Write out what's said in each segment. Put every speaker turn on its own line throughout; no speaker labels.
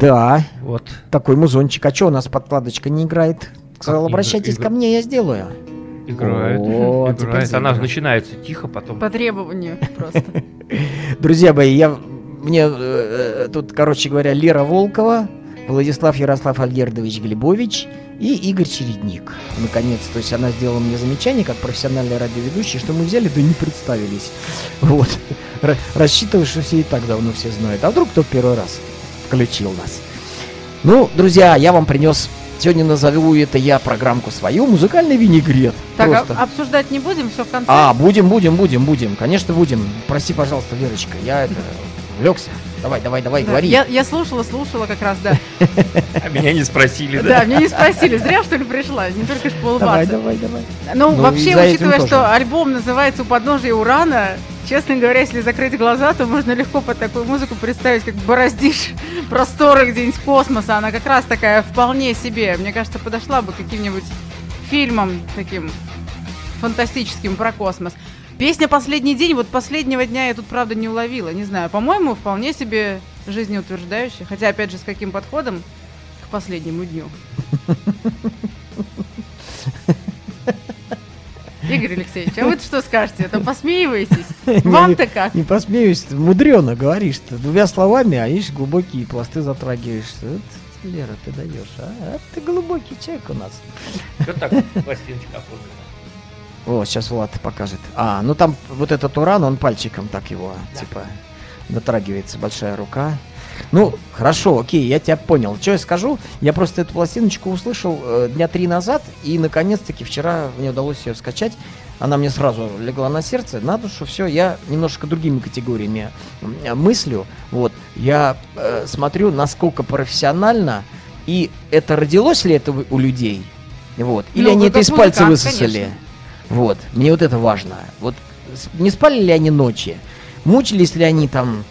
Да,
Вот.
такой музончик. А что у нас подкладочка не играет? Сказал, обращайтесь
игра-
ко мне, я сделаю.
Играет.
О, теперь
играет. Она
заиграла.
начинается тихо, потом.
По требованию просто.
Друзья мои, я мне э, э, тут, короче говоря, Лера Волкова, Владислав Ярослав Альгердович Глебович и Игорь Чередник. Наконец, то есть она сделала мне замечание, как профессиональный радиоведущий, что мы взяли, да не представились. Вот. Ра- Рассчитываю, что все и так давно все знают. А вдруг кто первый раз включил нас? Ну, друзья, я вам принес Сегодня назову это я программку свою «Музыкальный винегрет».
Так,
Просто.
а- обсуждать не будем, все в конце?
А, будем, будем, будем, будем. Конечно, будем. Прости, пожалуйста, Верочка, я это увлекся. Давай, давай, давай,
Да,
говори.
Я, я слушала, слушала как раз, да.
А меня не спросили,
Да,
да?
меня не спросили, зря что ли пришла, не только ж
Давай,
поулыбаться.
давай, давай.
Ну,
Ну,
вообще, учитывая, что альбом называется «У подножия урана», честно говоря, если закрыть глаза, то можно легко под такую музыку представить, как бороздишь просторы где-нибудь космоса. Она как раз такая вполне себе, мне кажется, подошла бы каким-нибудь фильмам таким фантастическим про космос. Песня «Последний день», вот последнего дня я тут, правда, не уловила, не знаю. По-моему, вполне себе жизнеутверждающая. Хотя, опять же, с каким подходом к последнему дню. Игорь Алексеевич, а вы что скажете? Это посмеиваетесь? Вам-то как?
Не посмеюсь, мудрено говоришь ты двумя словами, а видишь, глубокие пласты затрагиваешь. Лера, ты даешь, а? А ты глубокий человек у нас.
Что так пластиночка оформлена?
О, сейчас Влад покажет. А, ну там вот этот уран, он пальчиком так его,
Да.
типа, дотрагивается, большая рука. Ну, хорошо, окей, я тебя понял. Что я скажу? Я просто эту пластиночку услышал э, дня три назад, и наконец-таки вчера мне удалось ее скачать. Она мне сразу легла на сердце, на душу, все, я немножко другими категориями м, мыслю. Вот, я э, смотрю, насколько профессионально, и это родилось ли это у людей? Вот. Или
Ну,
они это из пальца высосали?
конечно.
Вот, мне вот это важно. Вот не спали ли они ночи? Мучились ли они там?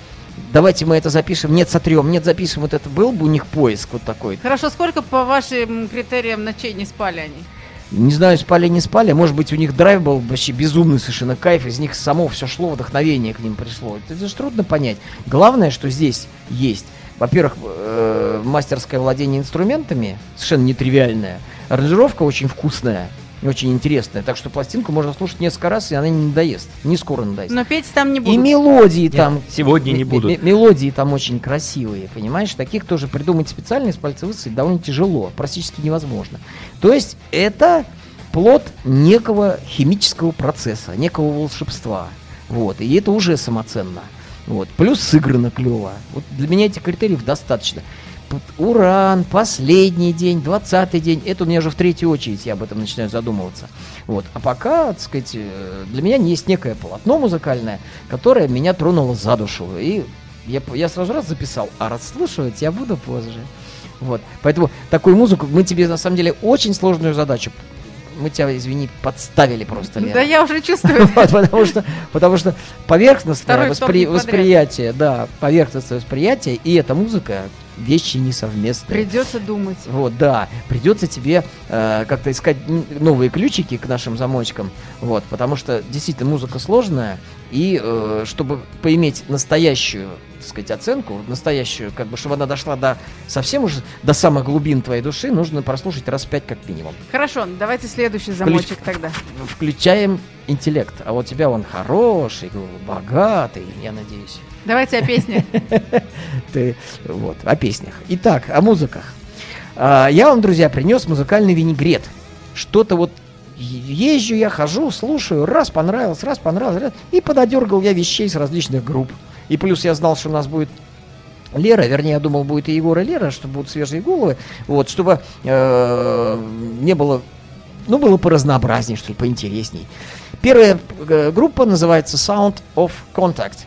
Давайте мы это запишем, нет, сотрем, нет, запишем. Вот это был бы у них поиск вот такой.
Хорошо, сколько по вашим критериям ночей не спали они?
Не знаю, спали, не спали. Может быть, у них драйв был вообще безумный совершенно кайф. Из них само все шло, вдохновение к ним пришло. Это же трудно понять. Главное, что здесь есть. Во-первых, э, мастерское владение инструментами, совершенно нетривиальное. Аранжировка очень вкусная очень интересная. Так что пластинку можно слушать несколько раз, и она не надоест. Не скоро надоест.
Но петь там не
И
будут.
мелодии
Нет,
там.
сегодня не будут.
Мелодии там очень красивые, понимаешь? Таких тоже придумать специально из пальца высосать довольно тяжело, практически невозможно. То есть это плод некого химического процесса, некого волшебства. Вот. И это уже самоценно. Вот. Плюс сыграно клево. Вот для меня этих критериев достаточно. Уран, последний день, двадцатый день. Это у меня уже в третью очередь, я об этом начинаю задумываться. Вот. А пока, так сказать, э, для меня есть некое полотно музыкальное, которое меня тронуло за душу. И я, я сразу раз записал, а расслышивать я буду позже. Вот. Поэтому такую музыку мы тебе на самом деле очень сложную задачу. Мы тебя, извини, подставили просто, Лера.
Да я уже чувствую.
Вот, потому что, потому что поверхностное воспри- восприятие, да, поверхностное восприятие и эта музыка вещи несовместные.
Придется думать.
Вот, да, придется тебе э, как-то искать новые ключики к нашим замочкам, вот, потому что действительно музыка сложная, и э, чтобы поиметь настоящую, так сказать, оценку, настоящую, как бы, чтобы она дошла до совсем уже до самых глубин твоей души, нужно прослушать раз пять как минимум.
Хорошо, давайте следующий замочек
Включ-
тогда.
Включаем интеллект, а вот у тебя он хороший, богатый, я надеюсь.
Давайте о песне.
Ты вот о песнях. Итак, о музыках. А, я вам, друзья, принес музыкальный винегрет. Что-то вот езжу я, хожу, слушаю, раз понравилось, раз понравилось, раз, и пододергал я вещей с различных групп. И плюс я знал, что у нас будет Лера, вернее, я думал, будет и Егор, и Лера, что будут свежие головы, вот, чтобы э, не было, ну, было поразнообразнее, что ли, поинтересней. Первая э, группа называется Sound of Contact.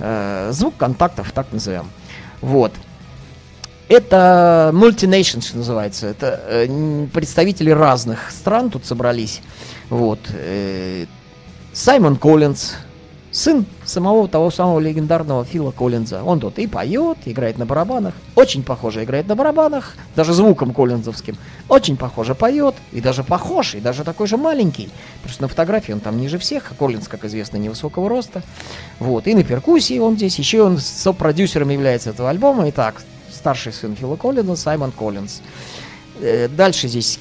Э, звук контактов, так назовем. Вот. Это multination, что называется. Это э, представители разных стран тут собрались. Вот. Э, Саймон Коллинз, сын самого того самого легендарного Фила Коллинза. Он тут и поет, играет на барабанах. Очень похоже играет на барабанах, даже звуком коллинзовским. Очень похоже поет, и даже похож, и даже такой же маленький. Просто на фотографии он там ниже всех, а Коллинз, как известно, невысокого роста. Вот, и на перкуссии он здесь, еще он соп-продюсером является этого альбома. Итак, старший сын Фила Коллинза, Саймон Коллинз. Э, Дальше здесь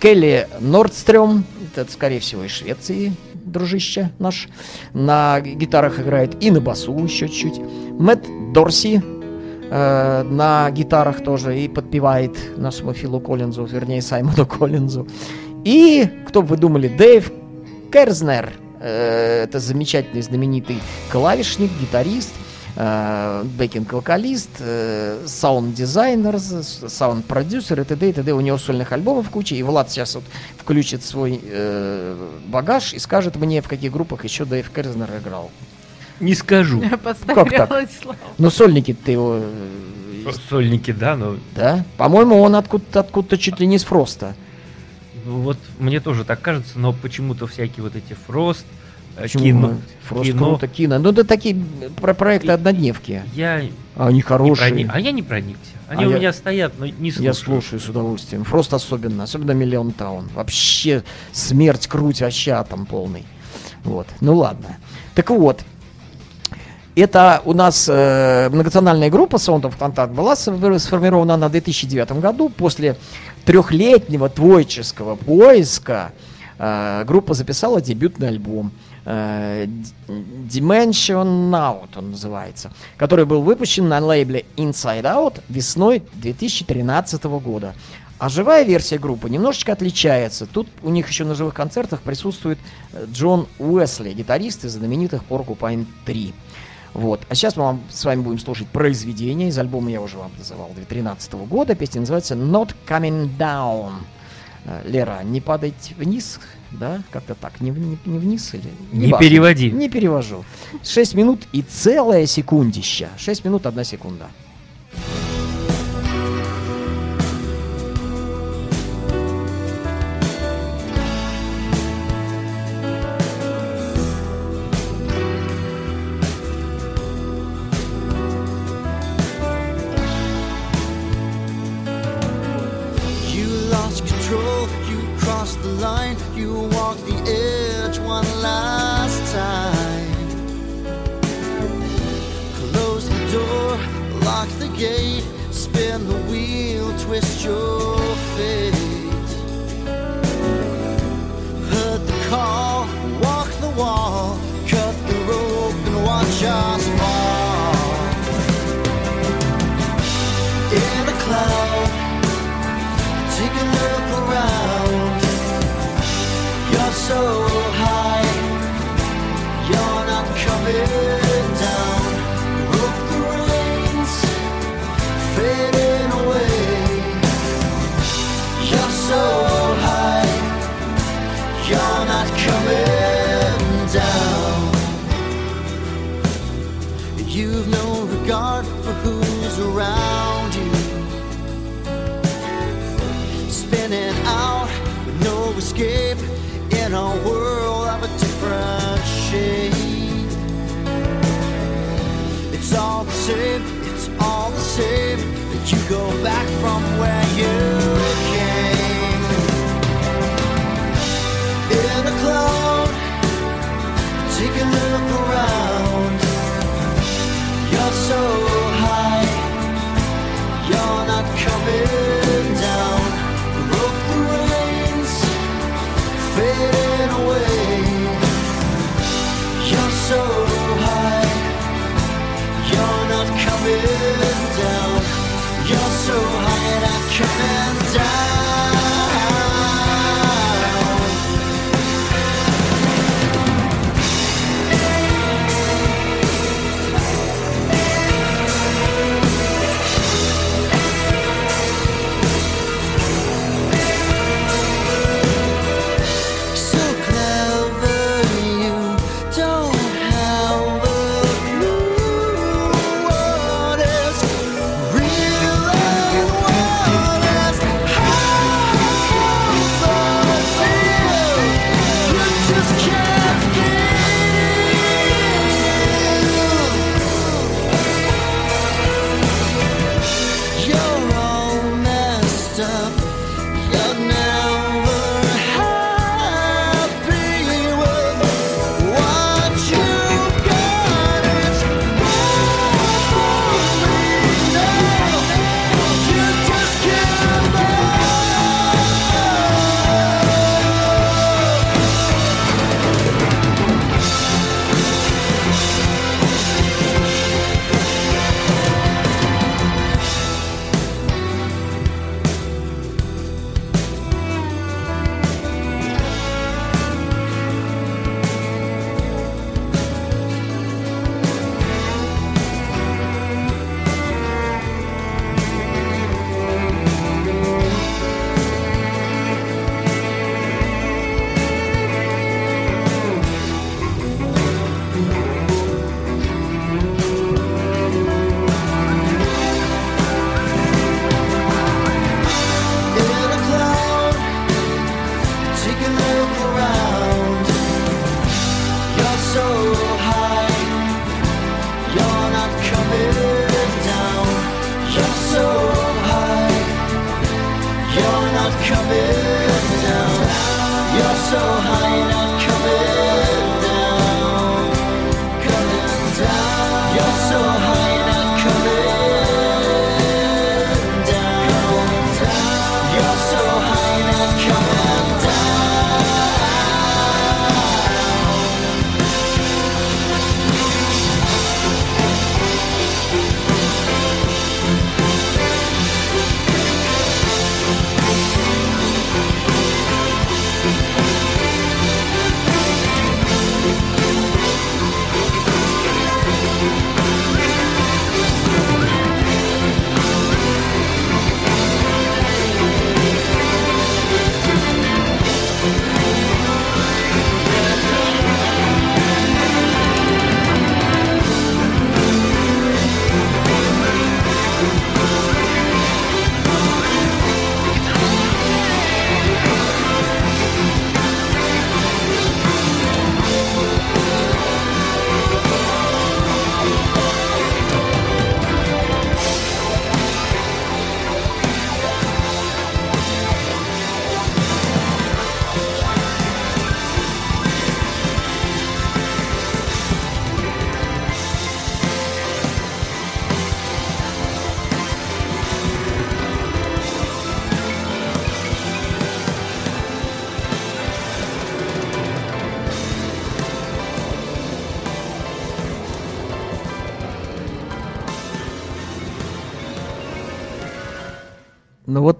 Келли Нордстрём, это, скорее всего, из Швеции, дружище наш, на гитарах играет и на басу еще чуть-чуть. Мэтт Дорси э, на гитарах тоже и подпевает нашему Филу Коллинзу, вернее, Саймону Коллинзу. И, кто бы вы думали, Дэйв Керзнер, э, это замечательный, знаменитый клавишник, гитарист, бэкинг-вокалист, э, саунд-дизайнер, саунд-продюсер и т.д. и т.д. У него сольных альбомов куча, и Влад сейчас вот включит свой э, багаж и скажет мне, в каких группах еще Дэйв Керзнер играл.
Не скажу.
Я
Как
подставила
так? Но сольники ты его... э,
Сольники, да, но
Да? По-моему, он откуда-то откуда чуть ли не с Фроста.
ну, вот мне тоже так кажется, но почему-то всякие вот эти Фрост, э,
Почему?
кино,
Фрост
кино.
круто, кино. Ну, это такие про проекты однодневки.
я
А они хорошие.
проник- а я не проникся. Они
А
у
я-
меня стоят, но не слушаю.
Я слушаю с удовольствием. Фрост особенно, особенно Миллион Таун. Вообще смерть, круть, вообще там полный. Вот. Ну ладно. Так вот, это у нас э, многонациональная группа Sound of Contact была сформи- сформирована она в 2009 году после трехлетнего творческого поиска. э, группа записала дебютный альбом Dimension Out он называется, который был выпущен на лейбле Inside Out весной 2013 года. А живая версия группы немножечко отличается. Тут у них еще на живых концертах присутствует э, Джон Уэсли, гитарист из знаменитых Porcupine 3. Вот. А сейчас мы вам, с вами будем слушать произведение из альбома, я уже вам называл, 2013 года. Песня называется Not Coming Down. Э, Лера, не падайте вниз, да? Как-то так, не, не- не вниз или...
Не
важно.
переводи.
Не перевожу. 6 минут и целая секундища. 6 минут, одна секунда.
Escape in a world of a different shape. It's all the same, it's all the same. That you go back from where you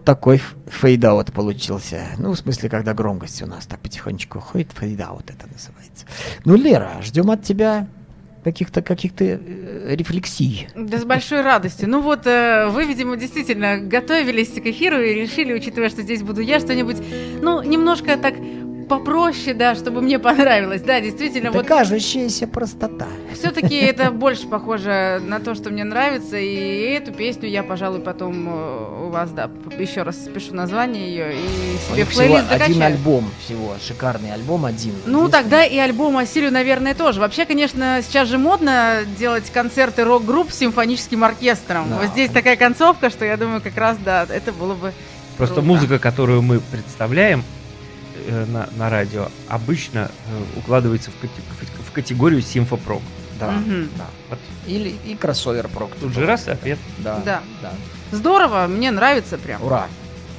такой fade out получился. Ну, в смысле, когда громкость у нас так потихонечку уходит, fade out это называется. Ну, Лера, ждем от тебя каких-то каких-то э, рефлексий.
Да с большой радостью. Ну вот, э, вы, видимо, действительно готовились к эфиру и решили, учитывая, что здесь буду я, что-нибудь, ну, немножко так попроще, да, чтобы мне понравилось. Да, действительно,
Это
вот
кажущаяся простота.
все-таки это больше похоже на то, что мне нравится, и эту песню я, пожалуй, потом э, у вас, да, еще раз спешу название ее и себе
всего
плейлист
один
закачаю.
альбом всего, шикарный альбом один.
Ну,
Единственный.
тогда и альбом осилю, наверное, тоже. Вообще, конечно, сейчас же модно делать концерты рок-групп с симфоническим оркестром.
Да.
Вот здесь такая концовка, что я думаю, как раз, да, это было бы
Просто
Круто.
музыка, которую мы представляем на, на радио, обычно э, укладывается в, кате- в категорию симфопрок.
Да,
Мгм.
да.
Вот
Или и кроссовер прок.
тут же раз и ответ.
Да,
Да.
да.
здорово, мне нравится прям.
Ура!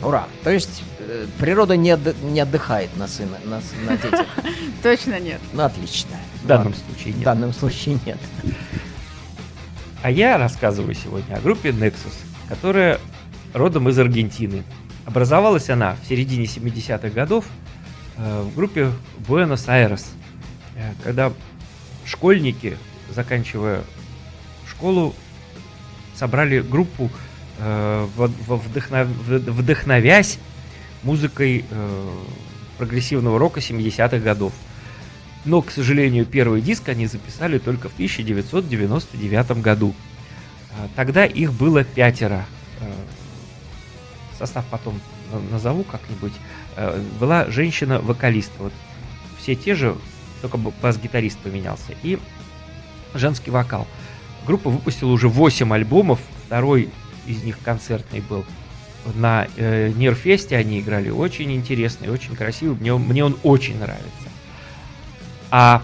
Ура! То есть э, природа не, отды- не отдыхает на сына, на, на детях.
Точно нет.
Ну, отлично.
В данном
Ладно.
случае
В
нет.
данном случае нет.
А я рассказываю сегодня о группе Nexus, которая родом из Аргентины. Образовалась она в середине 70-х годов э, в группе Буэнос-Айрес, Э, когда школьники, заканчивая школу, собрали группу, э, вдохновясь музыкой э, прогрессивного рока 70-х годов. Но, к сожалению, первый диск они записали только в 1999 году. Тогда их было пятеро. Э, Состав потом на- назову как-нибудь. Э, Была женщина-вокалист. Вот все те же, только бас-гитарист поменялся. И женский вокал. Группа выпустила уже 8 альбомов. Второй из них концертный был. На э, Нерфесте они играли. Очень интересный, очень красивый. Мне, он- мне он очень нравится. А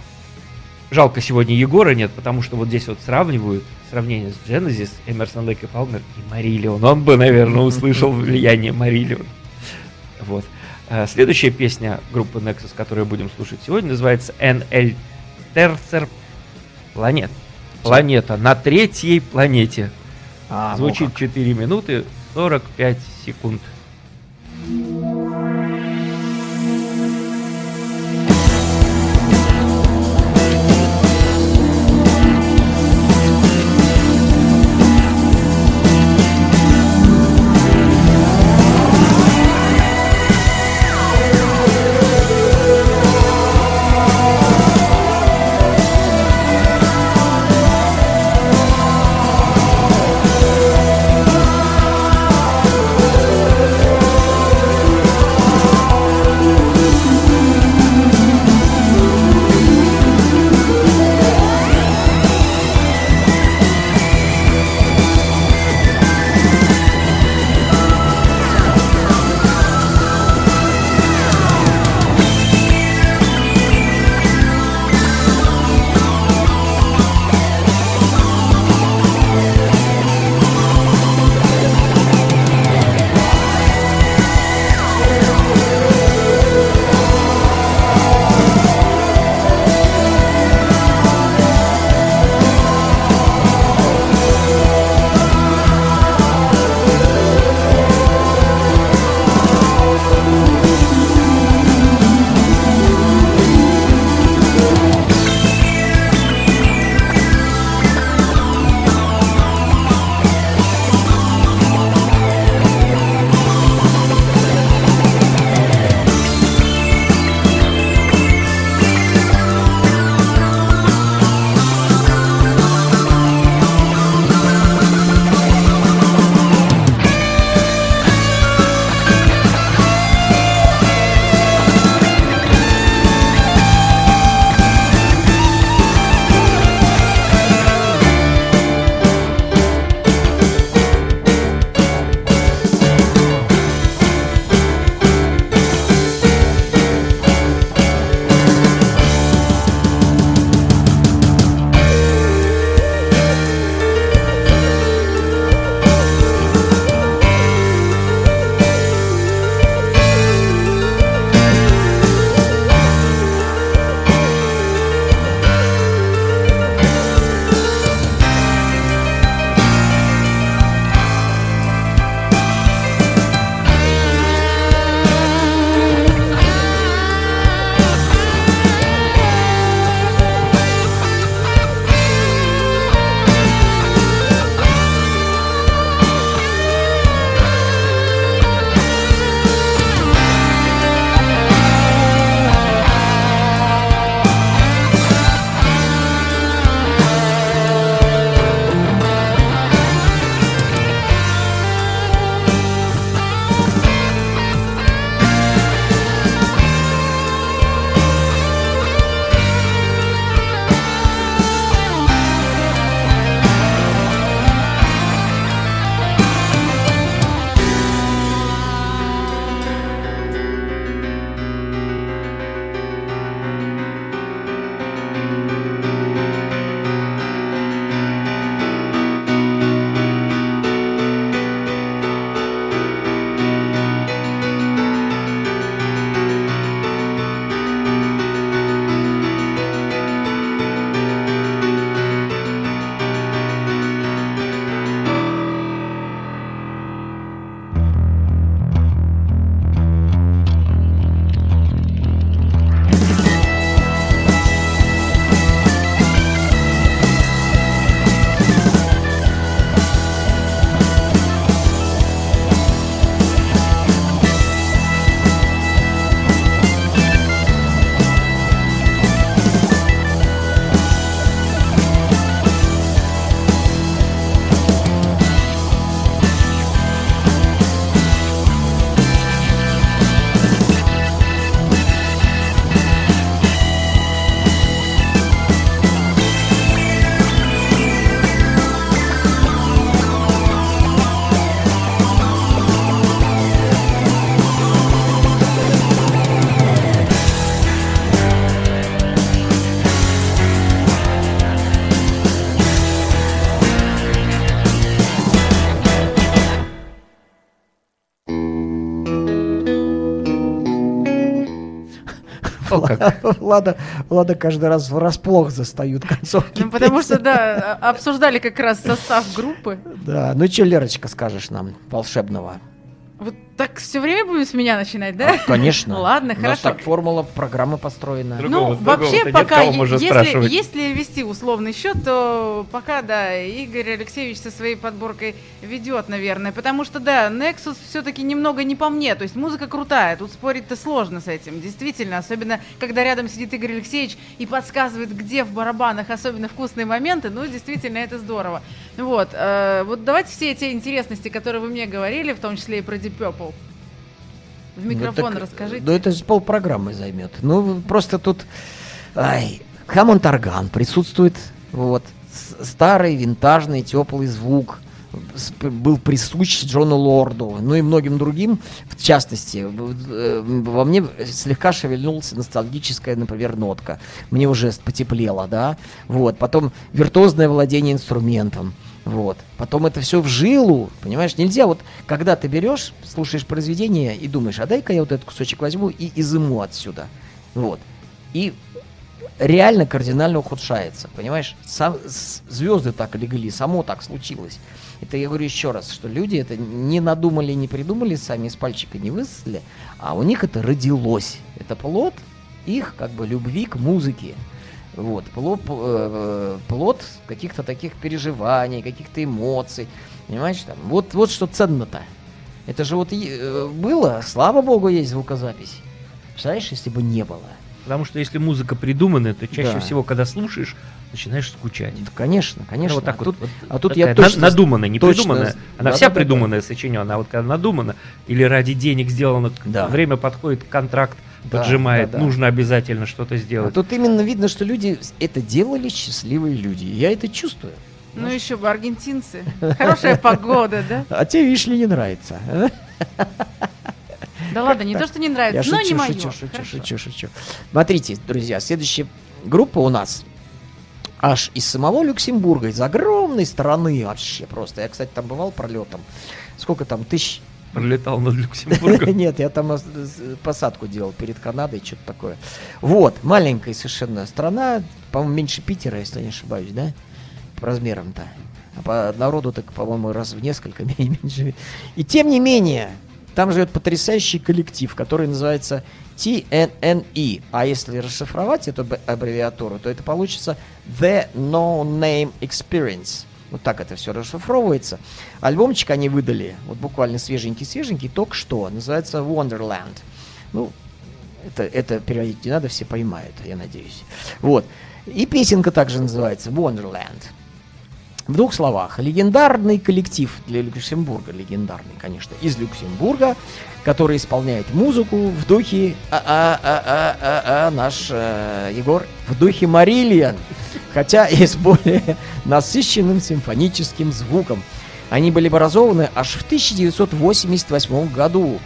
жалко сегодня Егора нет, потому что вот здесь вот сравнивают сравнение с Genesis, Эмерсон Лейк и Палмер и Марилион. Он бы, наверное, услышал влияние Марилион. Вот. Э, Следующая песня группы Nexus, которую будем слушать сегодня, называется NL Tercer Планет. Планета на третьей планете.
А, во
Звучит
как.
4 минуты 45 секунд.
Thank
Как.
Влада, Влада каждый раз врасплох застают концовки.
Ну, потому что, да, а- обсуждали как раз состав группы.
Да, ну что, Лерочка, скажешь нам волшебного?
Вот так все время будем с меня начинать, да?
А, Конечно.
Ну ладно,
У нас
хорошо.
так формула программы построена.
Ну, вообще, пока, если вести условный счет, то пока, да, Игорь Алексеевич со своей подборкой ведет, наверное. Потому что, да, Nexus все-таки немного не по мне. То есть музыка крутая, тут спорить-то сложно с этим. Действительно, особенно, когда рядом сидит Игорь Алексеевич и подсказывает, где в барабанах особенно вкусные моменты, ну, действительно, это здорово. Вот, э, вот давайте все эти интересности, которые вы мне говорили, в том числе и про Deep Purple, в микрофон
Ну, так,
расскажите.
Ну, это же полпрограммы займет. Ну, просто тут... Ай, Хаммонд орган присутствует. Вот. Старый, винтажный, теплый звук был присущ Джону Лорду, ну и многим другим, в частности, э, во мне слегка шевельнулась ностальгическая, например, нотка. Мне уже потеплело, да, вот, потом виртуозное владение инструментом, вот, потом это все в жилу, понимаешь, нельзя вот, когда ты берешь, слушаешь произведение и думаешь, а дай-ка я вот этот кусочек возьму и изыму отсюда, вот, и реально кардинально ухудшается, понимаешь? Сам, звезды так легли, само так случилось. Это я говорю еще раз, что люди это не надумали, не придумали, сами из пальчика не высосали, а у них это родилось. Это плод их как бы любви к музыке. Вот, плод, э, плод каких-то таких переживаний, каких-то эмоций. Понимаешь, там, вот, вот что ценно-то. Это же вот и, э, было, слава богу, есть звукозапись. Представляешь, если бы не было.
Потому что если музыка придуманная, то чаще
Да.
всего, когда слушаешь, начинаешь скучать.
Да, конечно, конечно.
Вот так
а
вот,
тут,
вот
а тут я точно...
надуманная, не
точно
придуманная. Она
да,
вся
да, да, да.
придуманная сочинена, а вот когда надумана или ради денег сделана,
Да.
время подходит, контракт
Да,
поджимает,
да, да.
нужно обязательно что-то
А
сделать.
тут именно видно, что люди это делали счастливые люди. Я это чувствую.
Ну еще бы аргентинцы. Хорошая погода, да?
А тебе, видишь ли, не нравится. а?
Да ладно, не то, что не нравится, но не мое.
шучу, шучу,
Хорошо.
шучу, шучу. Смотрите, друзья, следующая группа у нас аж из самого Люксембурга, из огромной страны вообще просто. Я, кстати, там бывал пролетом. Сколько там, тысяч?
Пролетал над Люксембургом.
Нет, я там посадку делал перед Канадой, что-то такое. Вот, маленькая совершенно страна, по-моему, меньше Питера, если не ошибаюсь, да? По размерам-то. А по народу так, по-моему, раз в несколько меньше. И тем не менее, там живет потрясающий коллектив, который называется TNNE. А если расшифровать эту аббревиатуру, то это получится The No Name Experience. Вот так это все расшифровывается. Альбомчик они выдали, вот буквально свеженький-свеженький, только что. Называется Wonderland. Ну, это, это переводить не надо, все поймают, я надеюсь. Вот. И песенка также называется Wonderland. В двух словах, легендарный коллектив для Люксембурга, легендарный, конечно, из Люксембурга, который исполняет музыку в духе а-а-а-а-а-а, наш э, Егор, в духе Марильян, хотя и с более насыщенным симфоническим звуком. Они были образованы аж в 1988 году.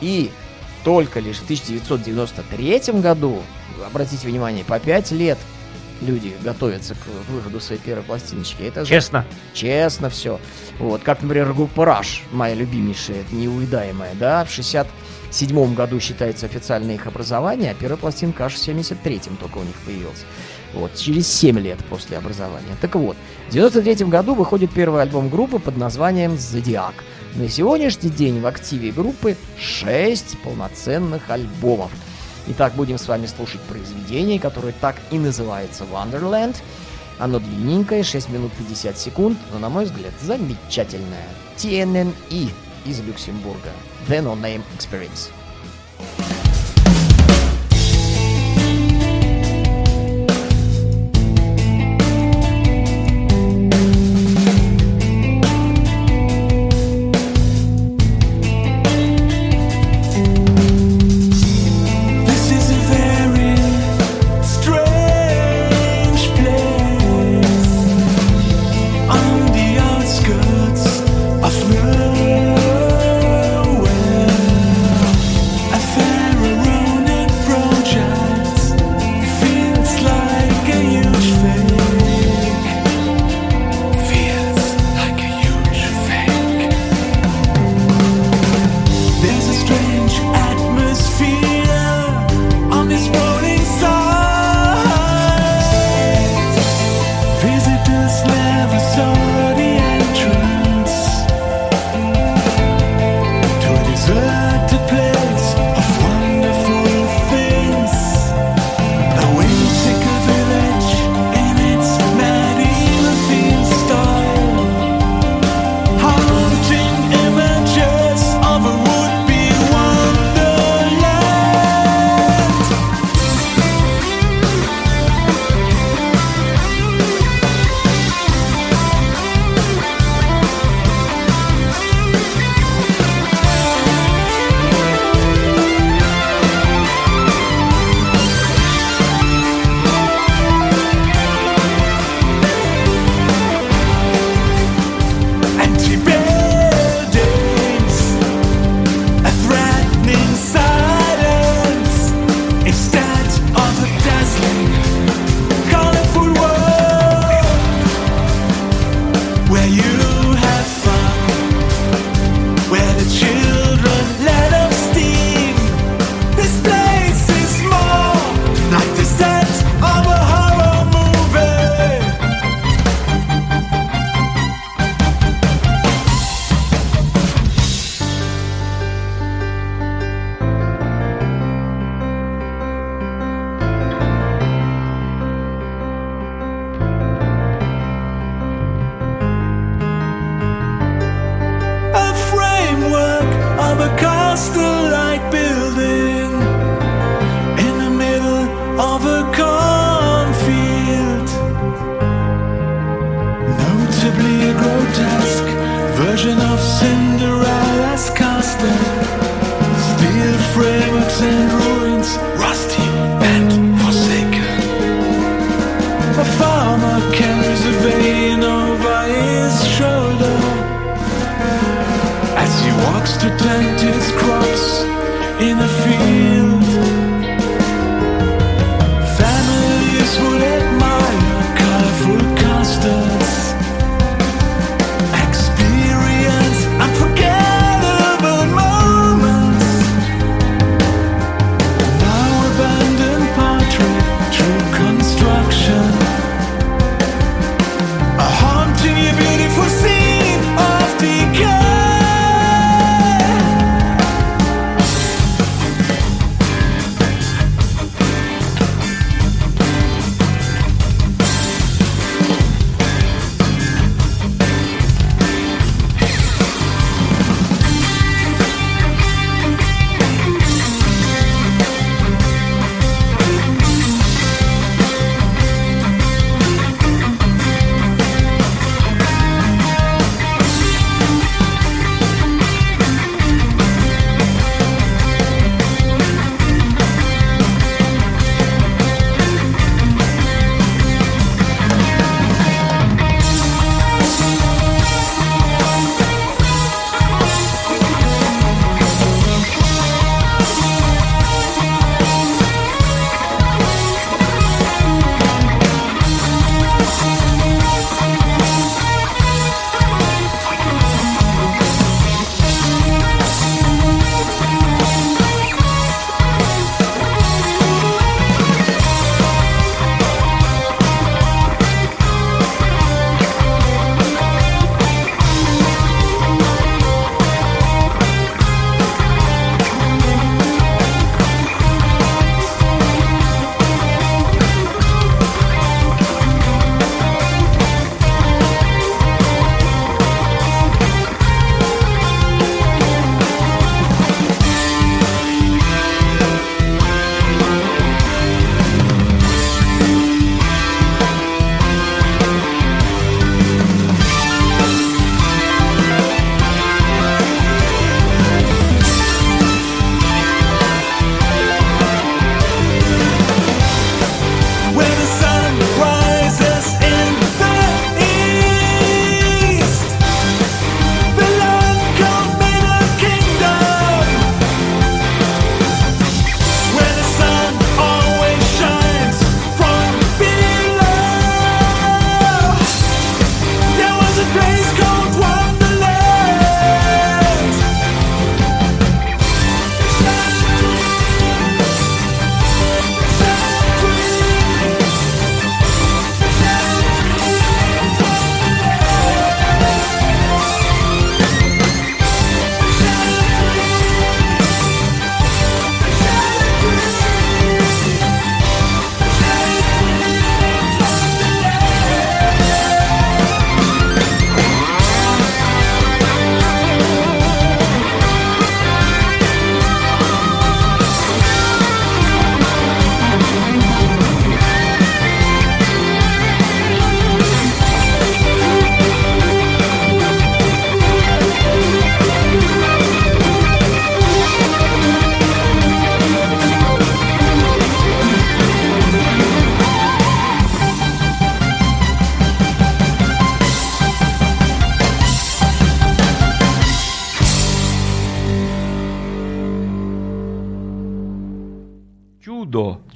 И только лишь в 1993 году, обратите внимание, по 5 лет люди готовятся к выходу своей первой пластиночки. Это же
Честно.
честно все. Вот, как, например, группа Rush, моя любимейшая, это неуедаемая, да, в 67 году считается официальное их образование, а первая пластинка аж в 73-м только у них появилась. Вот, через 7 лет после образования. Так вот, в 93 году выходит первый альбом группы под названием «Зодиак». На сегодняшний день в активе группы 6 полноценных альбомов. Итак, будем с вами слушать произведение, которое так и называется Wonderland. Оно длинненькое, 6 минут 50 секунд, но, на мой взгляд, замечательное. TNNE из Люксембурга. The No Name Experience.
Steel frameworks and ruins, rusty and forsaken. A farmer carries a vein over his shoulder as he walks to tend his crops in a field.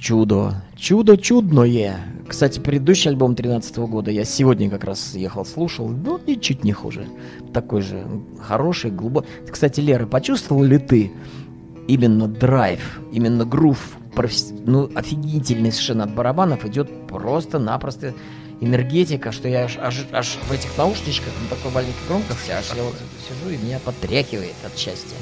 Чудо.
Чудо. Чудное. Кстати, предыдущий альбом 13 года я сегодня как раз ехал, слушал. Ну, ничуть не хуже. Такой же хороший, глубокий. Кстати, Лера, почувствовал ли ты именно драйв, именно грув, профес- ну, офигительный совершенно от барабанов идет просто-напросто энергетика, что я аж, аж, аж в этих наушничках на такой маленькой громкости, аж я вот сижу и меня потряхивает от счастья.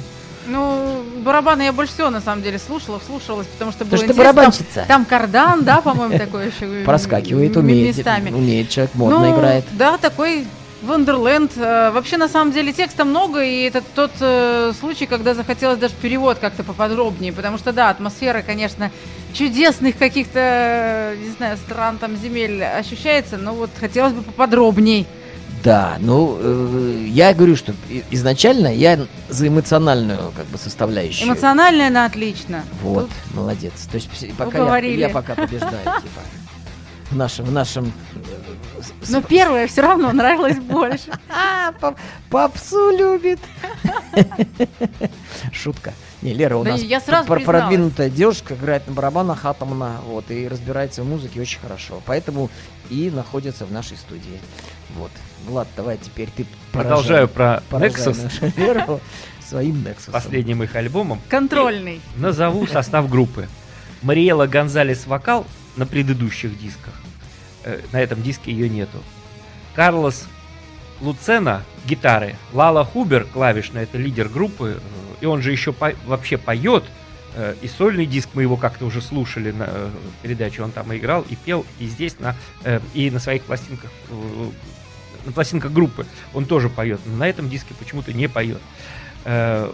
Ну, барабаны я больше всего на самом деле слушала, вслушивалась, потому что было
Потому что
интересно. Там-
барабанщица.
Там кардан, да, по-моему, такой еще.
Проскакивает,
м,
умеет,
Местами.
умеет человек, модно
Ну,
играет.
Да, такой Вандерленд. Э, Вообще, на самом деле, текста много, и это тот э, случай, когда захотелось даже перевод как-то поподробнее, потому что, да, атмосфера, конечно, чудесных каких-то, э, не знаю, стран, там, земель ощущается, но вот хотелось бы поподробней.
Да, ну, э, я говорю, что изначально я за эмоциональную как бы составляющую.
Эмоционально она отлично.
Вот,
Тут
молодец. То есть пока я,
Уговорили.
я пока побеждаю, типа. В нашем, в нашем... э,
Но первое все равно нравилось больше.
А, попсу любит. Шутка. Не, Лера у
Да
нас
я сразу
пр- продвинутая девушка, играет на барабанах атомно, вот, и разбирается в музыке очень хорошо. Поэтому и находится в нашей студии. Вот. Влад, давай теперь ты
Продолжаю про Nexus.
своим Nexus.
Последним их альбомом.
Контрольный.
Назову состав группы. Мариэла Гонзалес вокал на предыдущих дисках. Э, на этом диске ее нету. Карлос Луцена гитары. Лала Хубер клавишная, это лидер группы. э, И он же еще по- вообще поет. Э, И сольный диск мы его как-то уже слушали на э, передаче. Он там и играл, и пел, и здесь на э, и на своих пластинках на пластинках группы он тоже поет. Но на этом диске почему-то не поет. Э,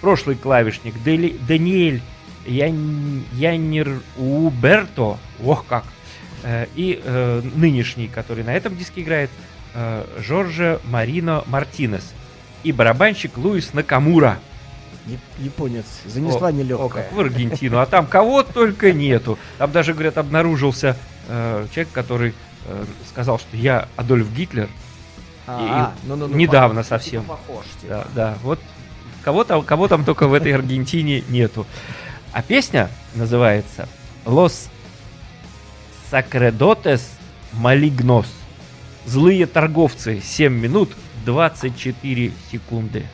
Прошлый клавишник Дели- Даниэль Ян- Яннер Уберто, ох как, Э, и э, нынешний, который на этом диске играет, э, Жорже Марино Мартинес и барабанщик Луис Накамура.
Яп- Японец. Занесла
О,
нелегкая.
О, как в Аргентину, а там кого только нету. Там даже, говорят, обнаружился э, человек, который э, сказал, что я Адольф Гитлер.
А, ну, ну, ну,
недавно
пох-
совсем.
типа похож, типа.
Да, да, вот кого там, кого там только в этой Аргентине нету. А песня называется Los Sacredotes Malignos. Злые торговцы. 7 минут 24 секунды.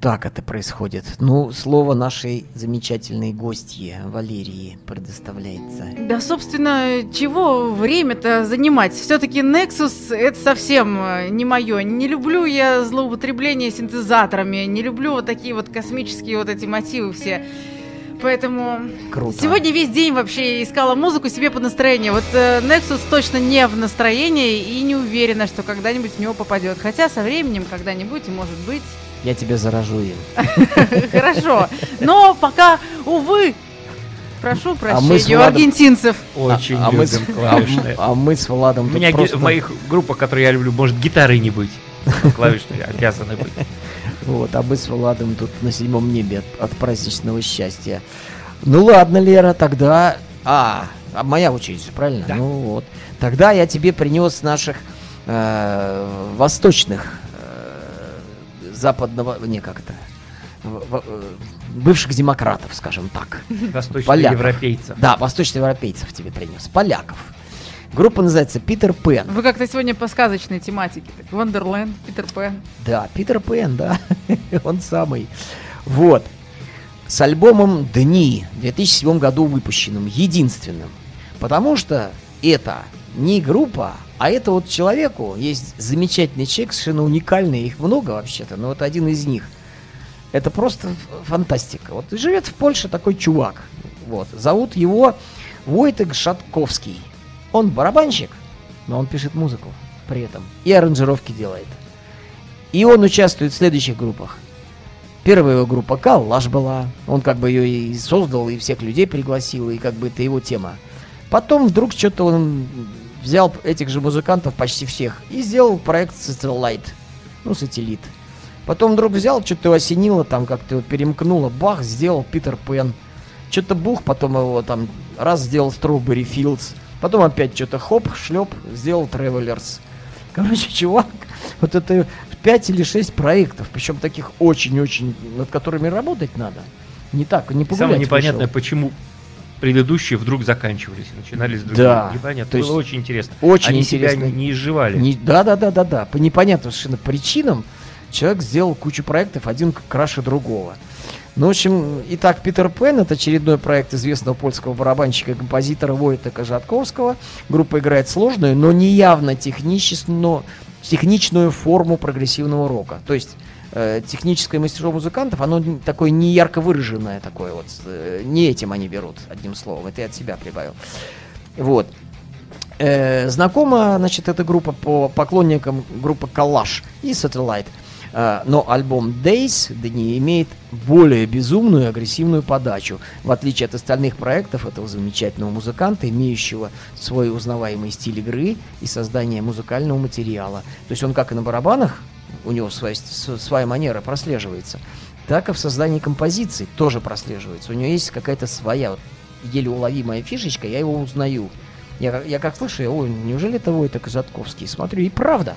Так это происходит. Ну, слово нашей замечательной гостьи Валерии предоставляется.
Да, собственно, чего время-то занимать? Все-таки Nexus это совсем э, не мое. Не люблю я злоупотребление синтезаторами, не люблю вот такие вот космические вот эти мотивы все. Поэтому
Круто.
сегодня весь день вообще искала музыку себе по настроению. Вот э, Nexus точно не в настроении и не уверена, что когда-нибудь в него попадет. Хотя со временем когда-нибудь, может быть,
Я тебя заражу им.
хорошо. Но пока, увы, прошу
А мы с
прощения у
Владом-
аргентинцев.
Очень
а, а мы с,
любим
а,
клавишные.
а мы с Владом
У меня
просто-
в моих группах, которые я люблю, может гитары не быть. Клавишные обязаны быть.
Вот, а мы с Владом тут на седьмом небе от, от праздничного счастья. Ну ладно, Лера, тогда... А, а моя очередь же, правильно?
Да.
Ну вот. Тогда я тебе принес наших э, восточных западного... Не, как это? В- в- э, бывших демократов, скажем так.
Восточных
Поляков.
европейцев.
Да, восточноевропейцев тебе принес. Поляков. Группа называется Питер Пен.
Вы как-то сегодня по сказочной тематике. Так, Вандерленд, Питер Пен.
Да, Питер Пен, да, он самый. Вот. С альбомом «Дни» в 2007 году выпущенным, единственным. Потому что это не группа, а это вот человеку, есть замечательный человек, совершенно уникальный, их много вообще-то, но вот один из них. Это просто фантастика. Вот живет в Польше такой чувак. Вот. Зовут его Войтек Шатковский. Он барабанщик, но он пишет музыку при этом. И аранжировки делает. И он участвует в следующих группах. Первая его группа Каллаш была. Он как бы ее и создал, и всех людей пригласил, и как бы это его тема. Потом вдруг что-то он взял этих же музыкантов, почти всех, и сделал проект Satellite. Ну, сателлит. Потом вдруг взял, что-то осенило, там как-то его перемкнуло, бах, сделал Питер Пен. Что-то бух, потом его там раз сделал Strawberry Fields. Потом опять что-то хоп, шлеп, сделал Travelers. Короче, чувак, вот это 5 или 6 проектов, причем таких очень-очень, над которыми работать надо. Не так, не погулять
Самое непонятное,
вышел.
почему предыдущие вдруг заканчивались, начинали с других.
Да,
Непонятно.
то есть
Было очень интересно.
очень
Они себя
интересно.
не изживали.
Не- да, да, да, да, да. По непонятным совершенно причинам человек сделал кучу проектов, один краше другого. Ну, в общем, итак, Питер Пен это очередной проект известного польского барабанщика и композитора Войтека Жатковского. Группа играет сложную, но не явно технично, техничную форму прогрессивного рока. То есть э, техническое мастерство музыкантов, оно такое не ярко выраженное такое вот. э, не этим они берут, одним словом. Это я от себя прибавил. Вот. Э, знакома, значит, эта группа по поклонникам группы Калаш и Satellite. Но альбом Days Дни имеет более безумную агрессивную подачу, в отличие от остальных проектов этого замечательного музыканта, имеющего свой узнаваемый стиль игры и создание музыкального материала. То есть он как и на барабанах, у него своя, своя манера прослеживается, так и в создании композиций тоже прослеживается. У него есть какая-то своя вот, еле уловимая фишечка, я его узнаю. Я, я как слышу, я, ой, неужели это Войтек Жатковский? Смотрю, и правда.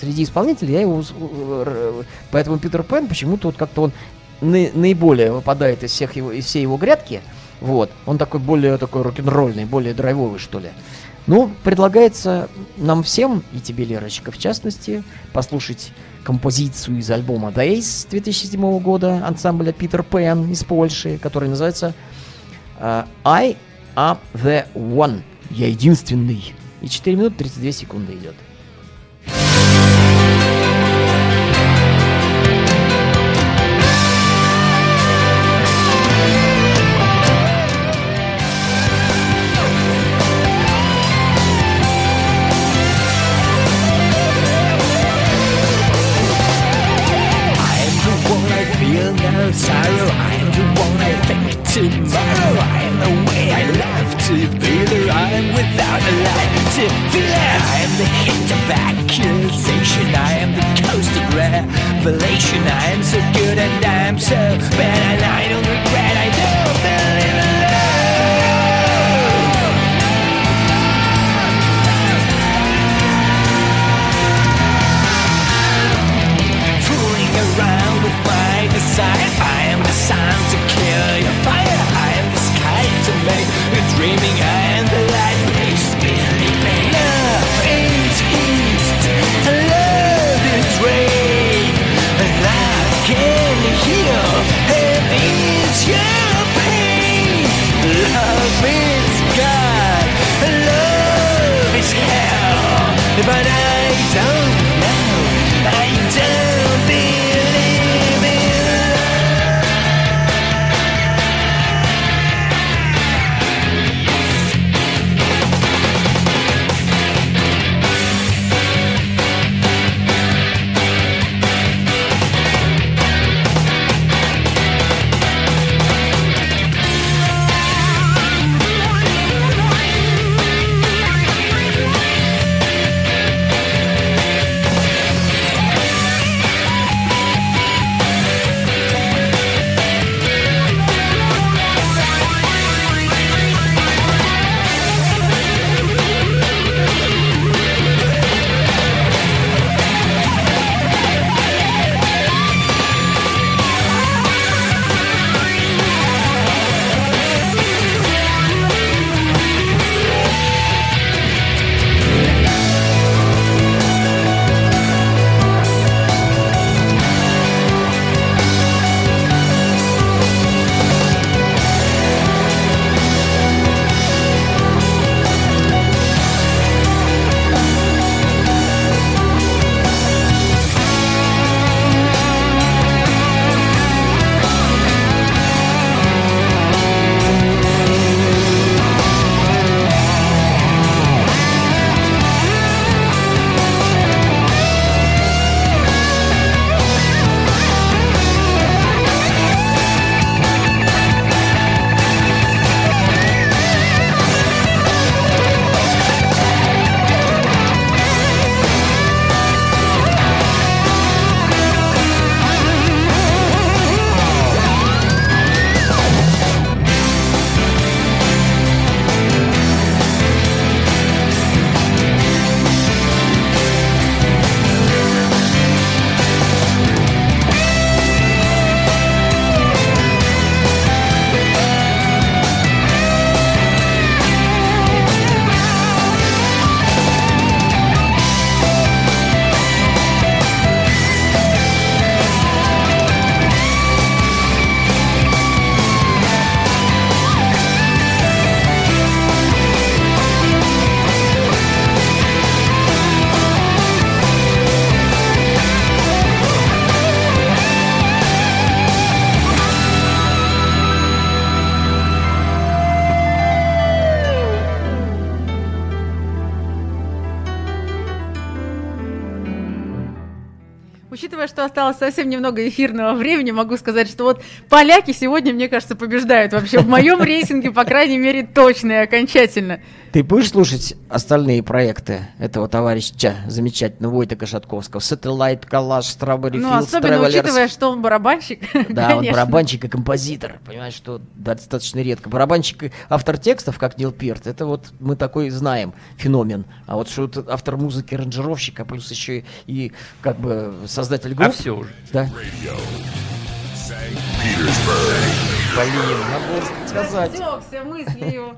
Среди исполнителей я его... Поэтому Питер Пен почему-то вот как-то он на- наиболее выпадает из всех его, из всей его грядки. Вот. Он такой более такой рок-н-ролльный, более драйвовый, что ли. Ну, предлагается нам всем, и тебе, Лерочка, в частности, послушать композицию из альбома Days 2007 года ансамбля Питер Пен из Польши, который называется э, I am the one. Я единственный. И 4 минуты 32 секунды идет.
But I
совсем немного эфирного времени, могу сказать, что вот поляки сегодня, мне кажется, побеждают вообще в моем рейтинге, по крайней мере, точно и окончательно.
Ты будешь слушать остальные проекты этого товарища замечательного Войтека Шатковского? Satellite, Collage, Strawberry
Ну,
Fields,
особенно
Travelers.
учитывая, что он барабанщик.
Да, он барабанщик и композитор, понимаешь, что достаточно редко. Барабанщик и автор текстов, как Нил Пирт, это вот мы такой знаем феномен. А вот что это автор музыки, аранжировщик, а плюс еще и, и как бы создатель
А
групп.
все уже.
Да. Блин, надо было сказать.
Мыслью.